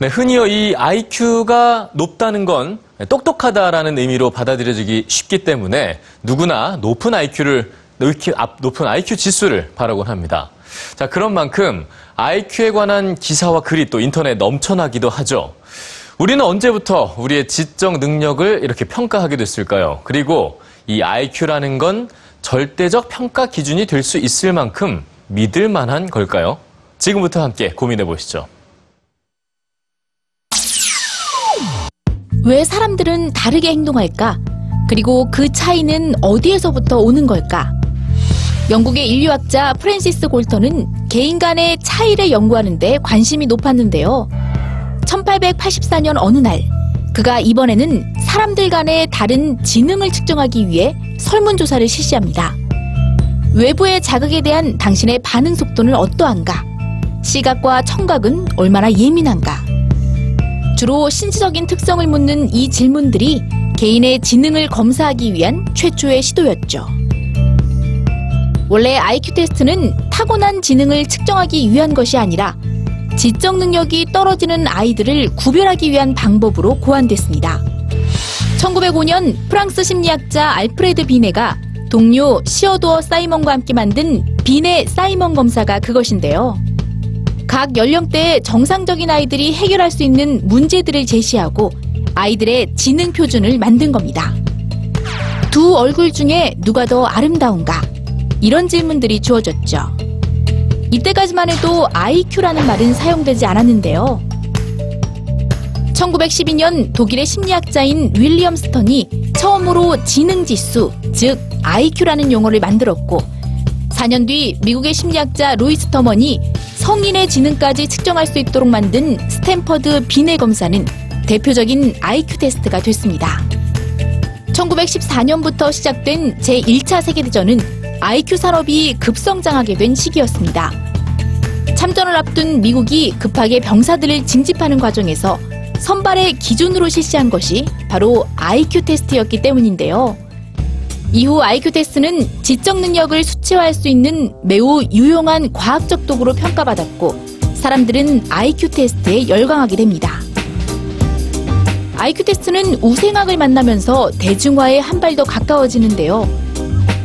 네, 흔히요 이 IQ가 높다는 건 똑똑하다라는 의미로 받아들여지기 쉽기 때문에 누구나 높은 IQ를 높은 IQ 지수를 바라곤 합니다. 자, 그런 만큼 IQ에 관한 기사와 글이 또 인터넷 넘쳐나기도 하죠. 우리는 언제부터 우리의 지적 능력을 이렇게 평가하게 됐을까요? 그리고 이 IQ라는 건 절대적 평가 기준이 될 수 있을 만큼 믿을 만한 걸까요? 지금부터 함께 고민해 보시죠. 왜 사람들은 다르게 행동할까? 그리고 그 차이는 어디에서부터 오는 걸까? 영국의 인류학자 프랜시스 골턴은 개인 간의 차이를 연구하는데 관심이 높았는데요. 1884년 어느 날, 그가 이번에는 사람들 간의 다른 지능을 측정하기 위해 설문조사를 실시합니다. 외부의 자극에 대한 당신의 반응 속도는 어떠한가? 시각과 청각은 얼마나 예민한가? 주로 신체적인 특성을 묻는 이 질문들이 개인의 지능을 검사하기 위한 최초의 시도였죠. 원래 IQ 테스트는 타고난 지능을 측정하기 위한 것이 아니라 지적 능력이 떨어지는 아이들을 구별하기 위한 방법으로 고안됐습니다. 1905년 프랑스 심리학자 알프레드 비네가 동료 시어도어 사이먼과 함께 만든 비네 사이먼 검사가 그것인데요. 각 연령대의 정상적인 아이들이 해결할 수 있는 문제들을 제시하고 아이들의 지능 표준을 만든 겁니다. 두 얼굴 중에 누가 더 아름다운가? 이런 질문들이 주어졌죠. 이때까지만 해도 IQ라는 말은 사용되지 않았는데요. 1912년 독일의 심리학자인 윌리엄 스턴이 처음으로 지능 지수, 즉 IQ라는 용어를 만들었고 4년 뒤 미국의 심리학자 루이스 터먼이 성인의 지능까지 측정할 수 있도록 만든 스탠퍼드 비네 검사는 대표적인 IQ 테스트가 됐습니다. 1914년부터 시작된 제1차 세계대전은 IQ 산업이 급성장하게 된 시기였습니다. 참전을 앞둔 미국이 급하게 병사들을 징집하는 과정에서 선발의 기준으로 실시한 것이 바로 IQ 테스트였기 때문인데요. 이후 IQ 테스트는 지적 능력을 수치화할 수 있는 매우 유용한 과학적 도구로 평가받았고 사람들은 IQ 테스트에 열광하게 됩니다. IQ 테스트는 우생학을 만나면서 대중화에 한 발 더 가까워지는데요.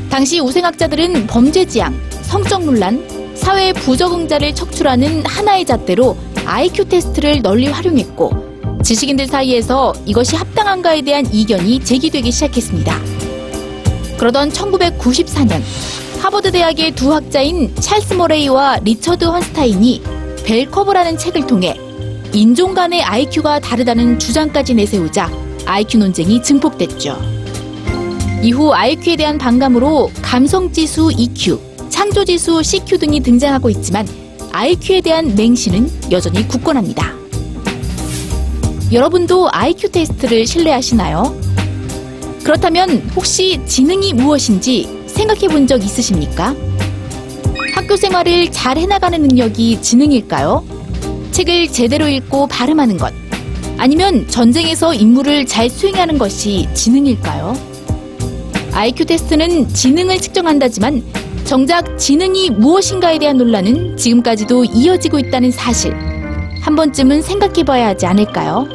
당시 우생학자들은 범죄 지향, 성적 논란, 사회 부적응자를 척출하는 하나의 잣대로 IQ 테스트를 널리 활용했고 지식인들 사이에서 이것이 합당한가에 대한 이견이 제기되기 시작했습니다. 그러던 1994년 하버드 대학의 두 학자인 찰스 모레이와 리처드 헌스타인이 벨커브라는 책을 통해 인종 간의 IQ가 다르다는 주장까지 내세우자 IQ 논쟁이 증폭됐죠. 이후 IQ에 대한 반감으로 감성지수 EQ, 창조지수 CQ 등이 등장하고 있지만 IQ에 대한 맹신은 여전히 굳건합니다. 여러분도 IQ 테스트를 신뢰하시나요? 그렇다면 혹시 지능이 무엇인지 생각해 본 적 있으십니까? 학교 생활을 잘 해나가는 능력이 지능일까요? 책을 제대로 읽고 발음하는 것. 아니면 전쟁에서 임무를 잘 수행하는 것이 지능일까요? IQ 테스트는 지능을 측정한다지만 정작 지능이 무엇인가에 대한 논란은 지금까지도 이어지고 있다는 사실. 한 번쯤은 생각해 봐야 하지 않을까요?